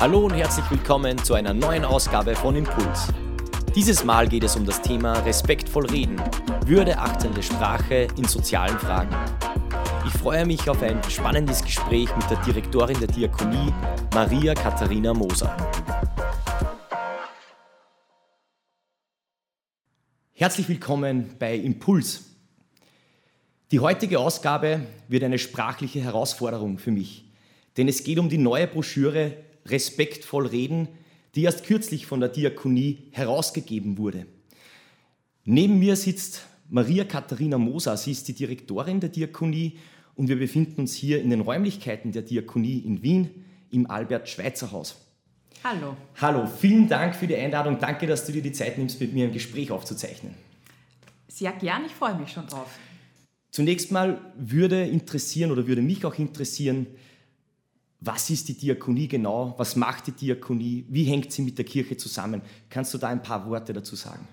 Hallo und herzlich willkommen zu einer neuen Ausgabe von Impuls. Dieses Mal geht es um das Thema respektvoll reden, würdeachtende Sprache in sozialen Fragen. Ich freue mich auf ein spannendes Gespräch mit der Direktorin der Diakonie, Maria Katharina Moser. Herzlich willkommen bei Impuls. Die heutige Ausgabe wird eine sprachliche Herausforderung für mich, denn es geht um die neue Broschüre respektvoll reden, die erst kürzlich von der Diakonie herausgegeben wurde. Neben mir sitzt Maria Katharina Moser. Sie ist die Direktorin der Diakonie und wir befinden uns hier in den Räumlichkeiten der Diakonie in Wien im Albert-Schweitzer-Haus. Hallo. Hallo, vielen Dank für die Einladung. Danke, dass du dir die Zeit nimmst, mit mir ein Gespräch aufzuzeichnen. Sehr gern, ich freue mich schon drauf. Zunächst mal würde interessieren oder würde mich auch interessieren, was ist die Diakonie genau? Was macht die Diakonie? Wie hängt sie mit der Kirche zusammen? Kannst du da ein paar Worte dazu sagen?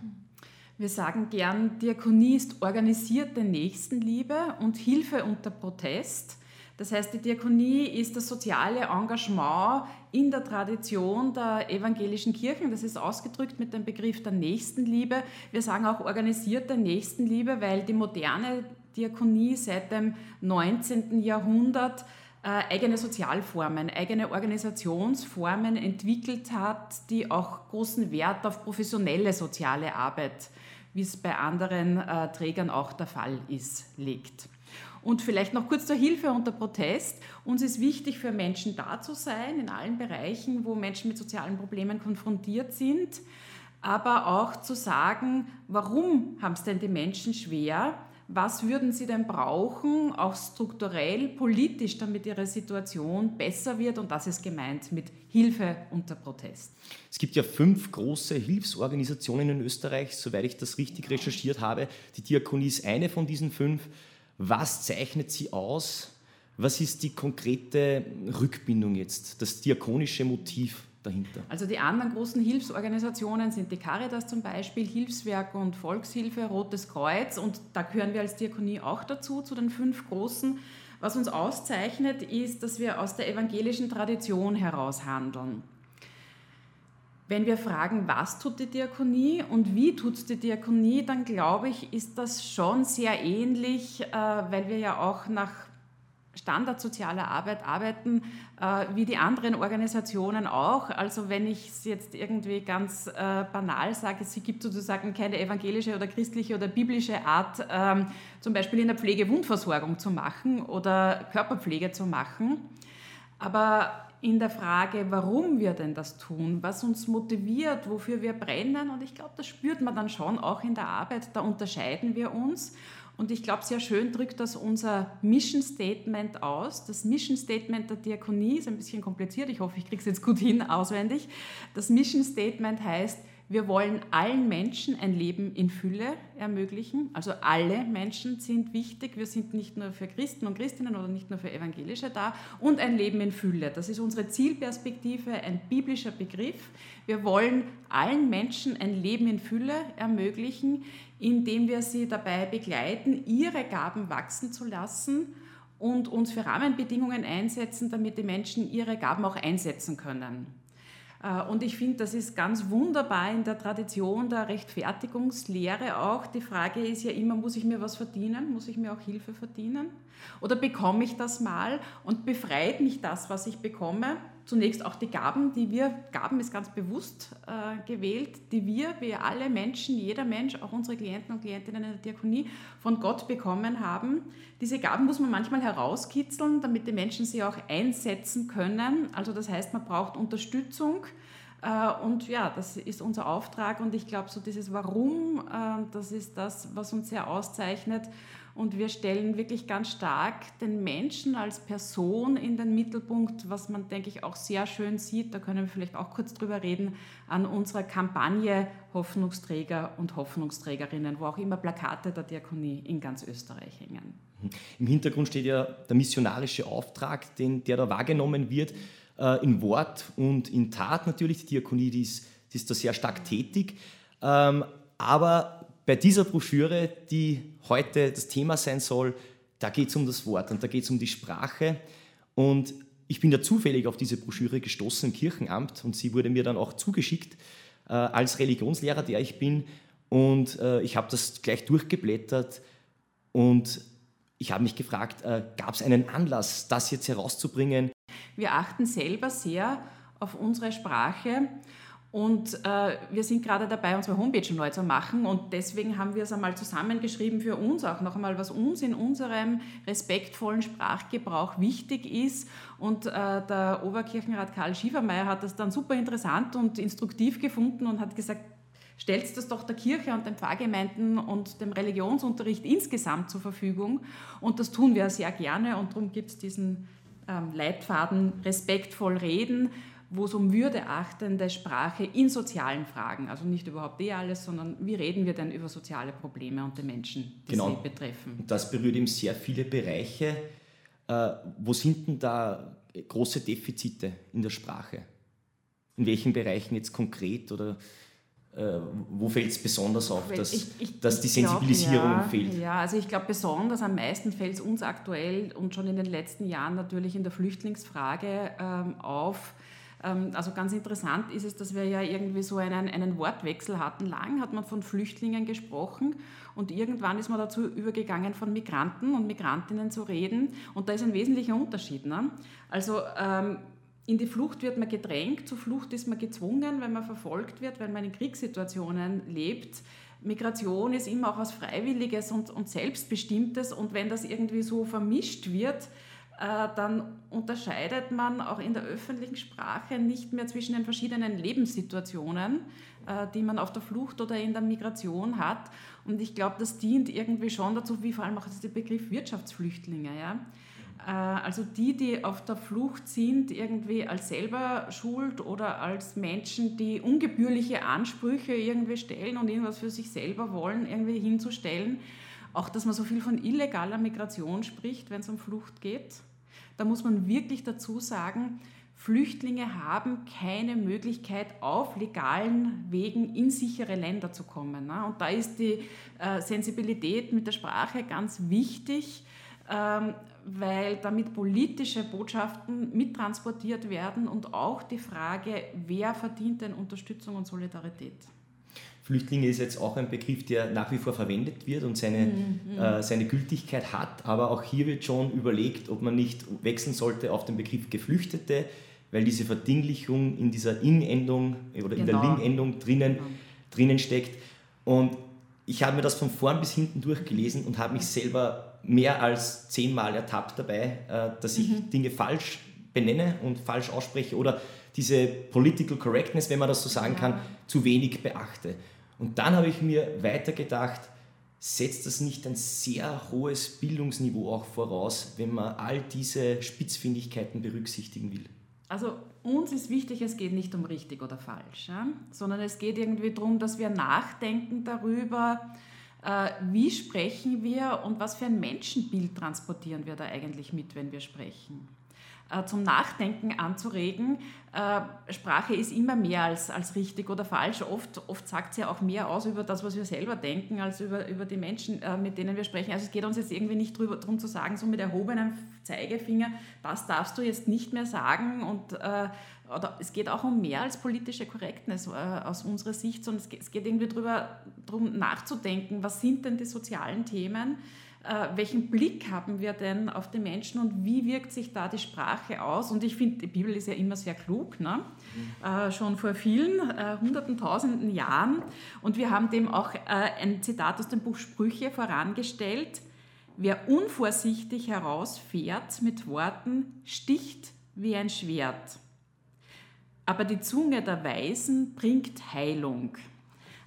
Wir sagen gern, Diakonie ist organisierte Nächstenliebe und Hilfe unter Protest. Das heißt, die Diakonie ist das soziale Engagement in der Tradition der evangelischen Kirchen. Das ist ausgedrückt mit dem Begriff der Nächstenliebe. Wir sagen auch organisierte Nächstenliebe, weil die moderne Diakonie seit dem 19. Jahrhundert äh, eigene Sozialformen, eigene Organisationsformen entwickelt hat, die auch großen Wert auf professionelle soziale Arbeit, wie es bei anderen äh, Trägern auch der Fall ist, legt. Und vielleicht noch kurz zur Hilfe unter Protest. Uns ist wichtig, für Menschen da zu sein, in allen Bereichen, wo Menschen mit sozialen Problemen konfrontiert sind, aber auch zu sagen, warum haben es denn die Menschen schwer was würden Sie denn brauchen, auch strukturell, politisch, damit Ihre Situation besser wird? Und das ist gemeint mit Hilfe unter Protest. Es gibt ja fünf große Hilfsorganisationen in Österreich, soweit ich das richtig recherchiert habe. Die Diakonie ist eine von diesen fünf. Was zeichnet sie aus? Was ist die konkrete Rückbindung jetzt, das diakonische Motiv? Dahinter? Also die anderen großen Hilfsorganisationen sind die Caritas zum Beispiel, Hilfswerk und Volkshilfe, Rotes Kreuz und da gehören wir als Diakonie auch dazu, zu den fünf großen. Was uns auszeichnet, ist, dass wir aus der evangelischen Tradition heraus handeln. Wenn wir fragen, was tut die Diakonie und wie tut die Diakonie, dann glaube ich, ist das schon sehr ähnlich, äh, weil wir ja auch nach standardsozialer Arbeit arbeiten, äh, wie die anderen Organisationen auch. Also wenn ich es jetzt irgendwie ganz äh, banal sage, es gibt sozusagen keine evangelische oder christliche oder biblische Art, ähm, zum Beispiel in der Pflege Wundversorgung zu machen oder Körperpflege zu machen. Aber in der Frage, warum wir denn das tun, was uns motiviert, wofür wir brennen, und ich glaube, das spürt man dann schon auch in der Arbeit, da unterscheiden wir uns. Und ich glaube, sehr schön drückt das unser Mission Statement aus. Das Mission Statement der Diakonie ist ein bisschen kompliziert. Ich hoffe, ich kriege es jetzt gut hin, auswendig. Das Mission Statement heißt, wir wollen allen Menschen ein Leben in Fülle ermöglichen. Also alle Menschen sind wichtig. Wir sind nicht nur für Christen und Christinnen oder nicht nur für Evangelische da. Und ein Leben in Fülle. Das ist unsere Zielperspektive, ein biblischer Begriff. Wir wollen allen Menschen ein Leben in Fülle ermöglichen, indem wir sie dabei begleiten, ihre Gaben wachsen zu lassen und uns für Rahmenbedingungen einsetzen, damit die Menschen ihre Gaben auch einsetzen können. Äh, und ich finde, das ist ganz wunderbar in der Tradition der Rechtfertigungslehre auch. Die Frage ist ja immer, muss ich mir was verdienen? Muss ich mir auch Hilfe verdienen? Oder bekomme ich das mal und befreit mich das, was ich bekomme? Zunächst auch die Gaben, die wir, Gaben ist ganz bewusst äh, gewählt, die wir, wie alle Menschen, jeder Mensch, auch unsere Klienten und Klientinnen in der Diakonie von Gott bekommen haben. Diese Gaben muss man manchmal herauskitzeln, damit die Menschen sie auch einsetzen können. Also das heißt, man braucht Unterstützung. Äh, und ja, das ist unser Auftrag und ich glaube, so dieses Warum, äh, das ist das, was uns sehr auszeichnet und wir stellen wirklich ganz stark den Menschen als Person in den Mittelpunkt, was man, denke ich, auch sehr schön sieht. Da können wir vielleicht auch kurz drüber reden, an unserer Kampagne Hoffnungsträger und Hoffnungsträgerinnen, wo auch immer Plakate der Diakonie in ganz Österreich hängen. Im Hintergrund steht ja der missionarische Auftrag, den, der da wahrgenommen wird, äh, in Wort und in Tat natürlich. Die Diakonie die ist, die ist da sehr stark tätig. Ähm, aber bei dieser Broschüre, die heute das Thema sein soll, da geht es um das Wort und da geht es um die Sprache. Und ich bin da zufällig auf diese Broschüre gestoßen im Kirchenamt und sie wurde mir dann auch zugeschickt äh, als Religionslehrer, der ich bin. Und äh, ich habe das gleich durchgeblättert und ich habe mich gefragt, äh, gab es einen Anlass, das jetzt herauszubringen? Wir achten selber sehr auf unsere Sprache und äh, wir sind gerade dabei, unsere Homepage neu zu machen und deswegen haben wir es einmal zusammengeschrieben für uns auch noch einmal, was uns in unserem respektvollen Sprachgebrauch wichtig ist. Und äh, der Oberkirchenrat Karl Schiefermeier hat das dann super interessant und instruktiv gefunden und hat gesagt, stellt das doch der Kirche und den Pfarrgemeinden und dem Religionsunterricht insgesamt zur Verfügung. Und das tun wir sehr gerne und darum gibt es diesen ähm, Leitfaden respektvoll reden wo es um würdeachtende Sprache in sozialen Fragen, also nicht überhaupt eh alles, sondern wie reden wir denn über soziale Probleme und die Menschen, die genau. sie betreffen. Das berührt eben sehr viele Bereiche. Äh, wo sind denn da große Defizite in der Sprache? In welchen Bereichen jetzt konkret oder äh, wo fällt es besonders auf, dass, ich, ich, dass die Sensibilisierung glaub, ja, fehlt? Ja, also ich glaube besonders am meisten fällt es uns aktuell und schon in den letzten Jahren natürlich in der Flüchtlingsfrage ähm, auf, also ganz interessant ist es, dass wir ja irgendwie so einen, einen Wortwechsel hatten. Lang hat man von Flüchtlingen gesprochen und irgendwann ist man dazu übergegangen, von Migranten und Migrantinnen zu reden. Und da ist ein wesentlicher Unterschied. Ne? Also ähm, in die Flucht wird man gedrängt, zur Flucht ist man gezwungen, wenn man verfolgt wird, wenn man in Kriegssituationen lebt. Migration ist immer auch was Freiwilliges und, und Selbstbestimmtes und wenn das irgendwie so vermischt wird, dann unterscheidet man auch in der öffentlichen Sprache nicht mehr zwischen den verschiedenen Lebenssituationen, äh, die man auf der Flucht oder in der Migration hat. Und ich glaube, das dient irgendwie schon dazu, wie vor allem auch der Begriff Wirtschaftsflüchtlinge. Ja? Äh, also die, die auf der Flucht sind, irgendwie als selber schuld oder als Menschen, die ungebührliche Ansprüche irgendwie stellen und irgendwas für sich selber wollen, irgendwie hinzustellen. Auch, dass man so viel von illegaler Migration spricht, wenn es um Flucht geht. Da muss man wirklich dazu sagen, Flüchtlinge haben keine Möglichkeit, auf legalen Wegen in sichere Länder zu kommen. Ne? Und da ist die äh, Sensibilität mit der Sprache ganz wichtig, ähm, weil damit politische Botschaften mittransportiert werden und auch die Frage, wer verdient denn Unterstützung und Solidarität. Flüchtlinge ist jetzt auch ein Begriff, der nach wie vor verwendet wird und seine, mhm. äh, seine Gültigkeit hat. Aber auch hier wird schon überlegt, ob man nicht wechseln sollte auf den Begriff Geflüchtete, weil diese Verdinglichung in dieser In-Endung oder in der genau. Ling-Endung drinnen, genau. drinnen steckt. Und ich habe mir das von vorn bis hinten durchgelesen und habe mich selber mehr als zehnmal ertappt dabei, äh, dass ich mhm. Dinge falsch benenne und falsch ausspreche oder diese Political Correctness, wenn man das so sagen ja. kann, zu wenig beachte. Und dann habe ich mir weiter gedacht, setzt das nicht ein sehr hohes Bildungsniveau auch voraus, wenn man all diese Spitzfindigkeiten berücksichtigen will? Also uns ist wichtig, es geht nicht um richtig oder falsch, ja? sondern es geht irgendwie darum, dass wir nachdenken darüber, äh, wie sprechen wir und was für ein Menschenbild transportieren wir da eigentlich mit, wenn wir sprechen. Äh, zum Nachdenken anzuregen. Äh, Sprache ist immer mehr als, als richtig oder falsch. Oft, oft sagt sie auch mehr aus über das, was wir selber denken, als über, über die Menschen, äh, mit denen wir sprechen. Also es geht uns jetzt irgendwie nicht darum zu sagen, so mit erhobenem Zeigefinger, das darfst du jetzt nicht mehr sagen. Und, oder es geht auch um mehr als politische Korrektness aus unserer Sicht, sondern es geht, es geht irgendwie darum nachzudenken, was sind denn die sozialen Themen, äh, welchen Blick haben wir denn auf die Menschen und wie wirkt sich da die Sprache aus? Und ich finde, die Bibel ist ja immer sehr klug, ne? Mhm. Äh, schon vor vielen, äh, hunderten, tausenden Jahren. Und wir haben dem auch äh, ein Zitat aus dem Buch Sprüche vorangestellt. Wer unvorsichtig herausfährt mit Worten, sticht wie ein Schwert. Aber die Zunge der Weisen bringt Heilung.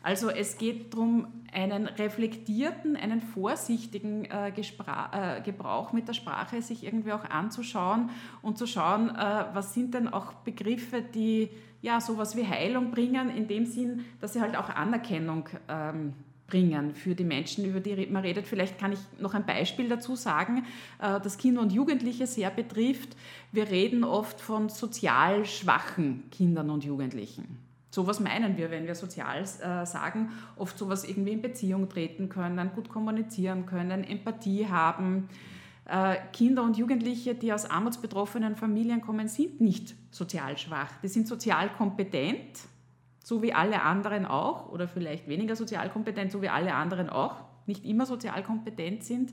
Also es geht darum, einen reflektierten, einen vorsichtigen äh, äh, Gebrauch mit der Sprache sich irgendwie auch anzuschauen und zu schauen, äh, was sind denn auch Begriffe, die ja sowas wie Heilung bringen, in dem Sinn, dass sie halt auch Anerkennung ähm, bringen für die Menschen, über die man redet. Vielleicht kann ich noch ein Beispiel dazu sagen, äh, das Kinder und Jugendliche sehr betrifft. Wir reden oft von sozial schwachen Kindern und Jugendlichen. Sowas meinen wir, wenn wir sozial äh, sagen, oft sowas irgendwie in Beziehung treten können, gut kommunizieren können, Empathie haben, Äh, Kinder und Jugendliche, die aus armutsbetroffenen Familien kommen, sind nicht sozial schwach. Die sind sozial kompetent, so wie alle anderen auch, oder vielleicht weniger sozial kompetent, so wie alle anderen auch, nicht immer sozial kompetent sind.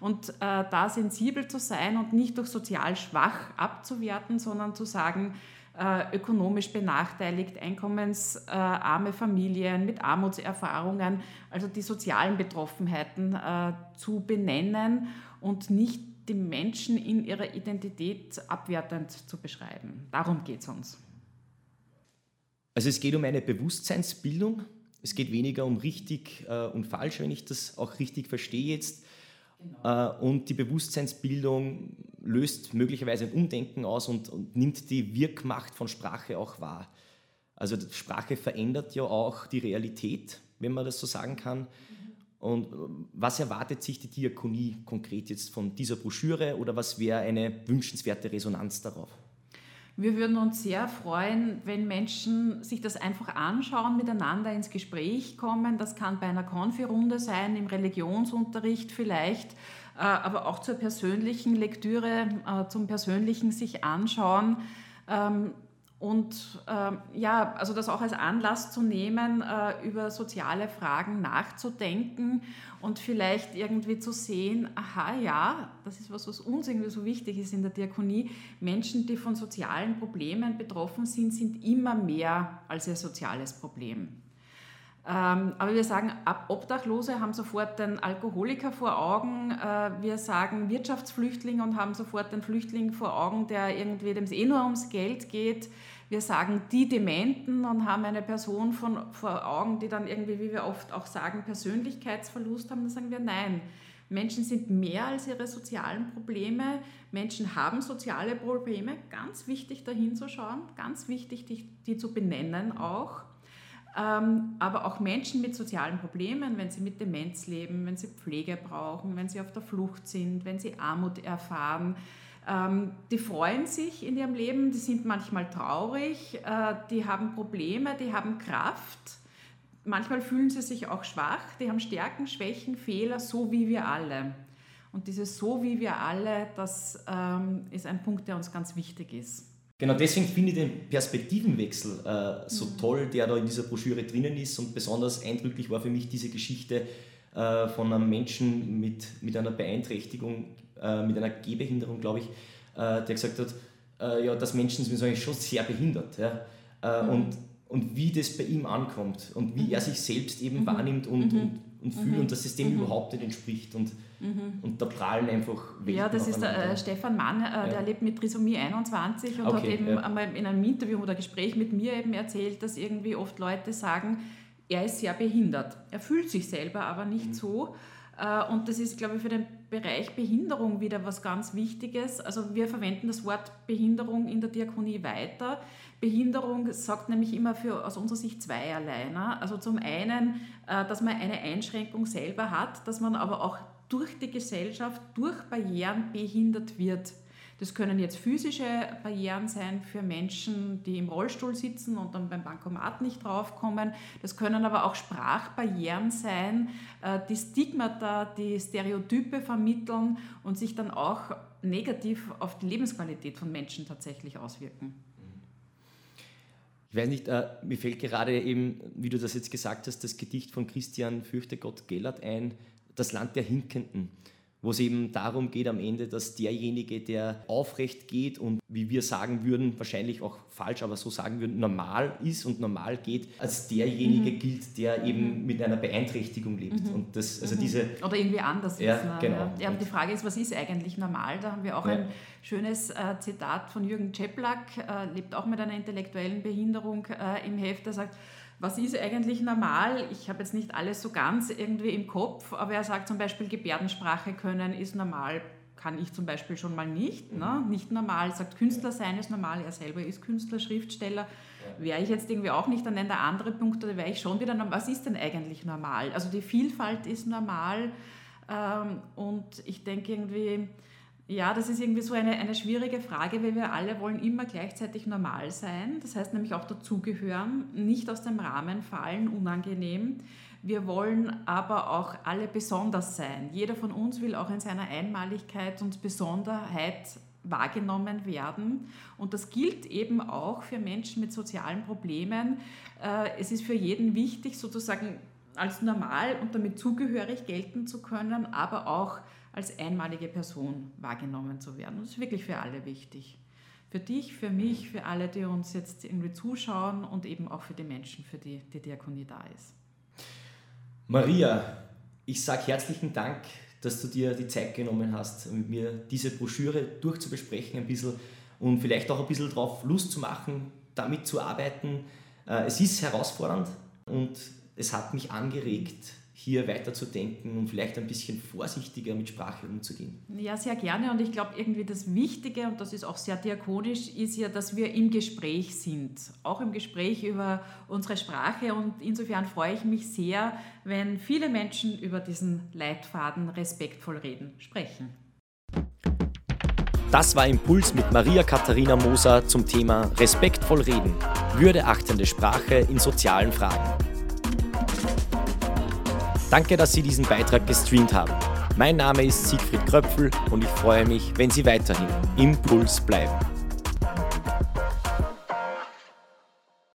Und äh, da sensibel zu sein und nicht durch sozial schwach abzuwerten, sondern zu sagen, äh, ökonomisch benachteiligt, einkommensarme Familien mit Armutserfahrungen, also die sozialen Betroffenheiten äh, zu benennen und nicht die Menschen in ihrer Identität abwertend zu beschreiben. Darum geht es uns. Also es geht um eine Bewusstseinsbildung. Es geht weniger um richtig äh, und falsch, wenn ich das auch richtig verstehe jetzt. Genau. Äh, und die Bewusstseinsbildung löst möglicherweise ein Umdenken aus und, und, nimmt die Wirkmacht von Sprache auch wahr. Also Sprache verändert ja auch die Realität, wenn man das so sagen kann. Und äh, was erwartet sich die Diakonie konkret jetzt von dieser Broschüre oder was wäre eine wünschenswerte Resonanz darauf? Wir würden uns sehr freuen, wenn Menschen sich das einfach anschauen, miteinander ins Gespräch kommen. Das kann bei einer Konfi-Runde sein, im Religionsunterricht vielleicht, äh, aber auch zur persönlichen Lektüre, äh, zum persönlichen sich anschauen. Ähm, und äh, ja, also das auch als Anlass zu nehmen, äh, über soziale Fragen nachzudenken und vielleicht irgendwie zu sehen, aha, ja, das ist was, was uns irgendwie so wichtig ist in der Diakonie. Menschen, die von sozialen Problemen betroffen sind, sind immer mehr als ihr soziales Problem. Ähm, aber wir sagen, Obdachlose haben sofort den Alkoholiker vor Augen. Äh, wir sagen Wirtschaftsflüchtlinge und haben sofort den Flüchtling vor Augen, der irgendwie dem es eh nur ums Geld geht. Wir sagen die Dementen und haben eine Person von, vor Augen, die dann irgendwie, wie wir oft auch sagen, Persönlichkeitsverlust haben. Dann sagen wir nein. Menschen sind mehr als ihre sozialen Probleme. Menschen haben soziale Probleme. Ganz wichtig, da hinzuschauen. Ganz wichtig, die, die zu benennen auch. Ähm, aber auch Menschen mit sozialen Problemen, wenn sie mit Demenz leben, wenn sie Pflege brauchen, wenn sie auf der Flucht sind, wenn sie Armut erfahren, ähm, die freuen sich in ihrem Leben, die sind manchmal traurig, äh, die haben Probleme, die haben Kraft. Manchmal fühlen sie sich auch schwach, die haben Stärken, Schwächen, Fehler, so wie wir alle. Und dieses so wie wir alle, das ähm, ist ein Punkt, der uns ganz wichtig ist. Genau deswegen finde ich den Perspektivenwechsel äh, so mhm. toll, der da in dieser Broschüre drinnen ist. Und besonders eindrücklich war für mich diese Geschichte äh, von einem Menschen mit, mit einer Beeinträchtigung, äh, mit einer Gehbehinderung, glaube ich, äh, der gesagt hat, äh, ja, dass Menschen sind eigentlich schon sehr behindert. Ja? Äh, mhm. und, und wie das bei ihm ankommt und wie mhm. er sich selbst eben mhm. wahrnimmt und, mhm. und, und fühlt mhm. und das System mhm. überhaupt nicht entspricht. Und, Mhm. Und da prallen einfach Welten Ja, das ist der äh, Stefan Mann, äh, ja. der lebt mit Trisomie 21 und okay, hat eben ja. einmal in einem Interview oder Gespräch mit mir eben erzählt, dass irgendwie oft Leute sagen, er ist sehr behindert. Er fühlt sich selber aber nicht mhm. so. Äh, und das ist, glaube ich, für den Bereich Behinderung wieder was ganz Wichtiges. Also wir verwenden das Wort Behinderung in der Diakonie weiter. Behinderung sagt nämlich immer für aus unserer Sicht zweierlei. Ne? Also zum einen, äh, dass man eine Einschränkung selber hat, dass man aber auch durch die Gesellschaft, durch Barrieren behindert wird. Das können jetzt physische Barrieren sein für Menschen, die im Rollstuhl sitzen und dann beim Bankomat nicht draufkommen. Das können aber auch Sprachbarrieren sein, äh, die Stigmata, die Stereotype vermitteln und sich dann auch negativ auf die Lebensqualität von Menschen tatsächlich auswirken. Ich weiß nicht, äh, mir fällt gerade eben, wie du das jetzt gesagt hast, das Gedicht von Christian Fürchte Gott Gellert ein, das Land der Hinkenden wo es eben darum geht am Ende, dass derjenige, der aufrecht geht und wie wir sagen würden, wahrscheinlich auch falsch, aber so sagen würden, normal ist und normal geht, als derjenige mhm. gilt, der eben mit einer Beeinträchtigung lebt. Mhm. Und das, also mhm. diese, Oder irgendwie anders ja, ist. Ne? Genau. Ja, aber die Frage ist, was ist eigentlich normal? Da haben wir auch ja. ein schönes äh, Zitat von Jürgen Czeplak, äh, lebt auch mit einer intellektuellen Behinderung äh, im Heft, der sagt, was ist eigentlich normal? Ich habe jetzt nicht alles so ganz irgendwie im Kopf, aber er sagt zum Beispiel, Gebärdensprache können ist normal, kann ich zum Beispiel schon mal nicht. Ne? Mhm. Nicht normal, sagt Künstler sein ist normal, er selber ist Künstler, Schriftsteller. Wäre ich jetzt irgendwie auch nicht, dann nennt er andere Punkte, da wäre ich schon wieder normal. Was ist denn eigentlich normal? Also die Vielfalt ist normal ähm, und ich denke irgendwie, ja, das ist irgendwie so eine, eine schwierige Frage, weil wir alle wollen immer gleichzeitig normal sein. Das heißt nämlich auch dazugehören, nicht aus dem Rahmen fallen, unangenehm. Wir wollen aber auch alle besonders sein. Jeder von uns will auch in seiner Einmaligkeit und Besonderheit wahrgenommen werden. Und das gilt eben auch für Menschen mit sozialen Problemen. Äh, es ist für jeden wichtig, sozusagen als normal und damit zugehörig gelten zu können, aber auch als einmalige Person wahrgenommen zu werden. Das ist wirklich für alle wichtig. Für dich, für mich, für alle, die uns jetzt irgendwie zuschauen und eben auch für die Menschen, für die die Diakonie da ist. Maria, ich sage herzlichen Dank, dass du dir die Zeit genommen hast, mit mir diese Broschüre durchzubesprechen ein bisschen und vielleicht auch ein bisschen darauf Lust zu machen, damit zu arbeiten. Äh, es ist herausfordernd und es hat mich angeregt, hier weiterzudenken und vielleicht ein bisschen vorsichtiger mit Sprache umzugehen. Ja, sehr gerne. Und ich glaube, irgendwie das Wichtige, und das ist auch sehr diakonisch, ist ja, dass wir im Gespräch sind. Auch im Gespräch über unsere Sprache. Und insofern freue ich mich sehr, wenn viele Menschen über diesen Leitfaden respektvoll reden, sprechen. Das war Impuls mit Maria Katharina Moser zum Thema Respektvoll reden, würdeachtende Sprache in sozialen Fragen. Danke, dass Sie diesen Beitrag gestreamt haben. Mein Name ist Siegfried Kröpfel und ich freue mich, wenn Sie weiterhin im Puls bleiben.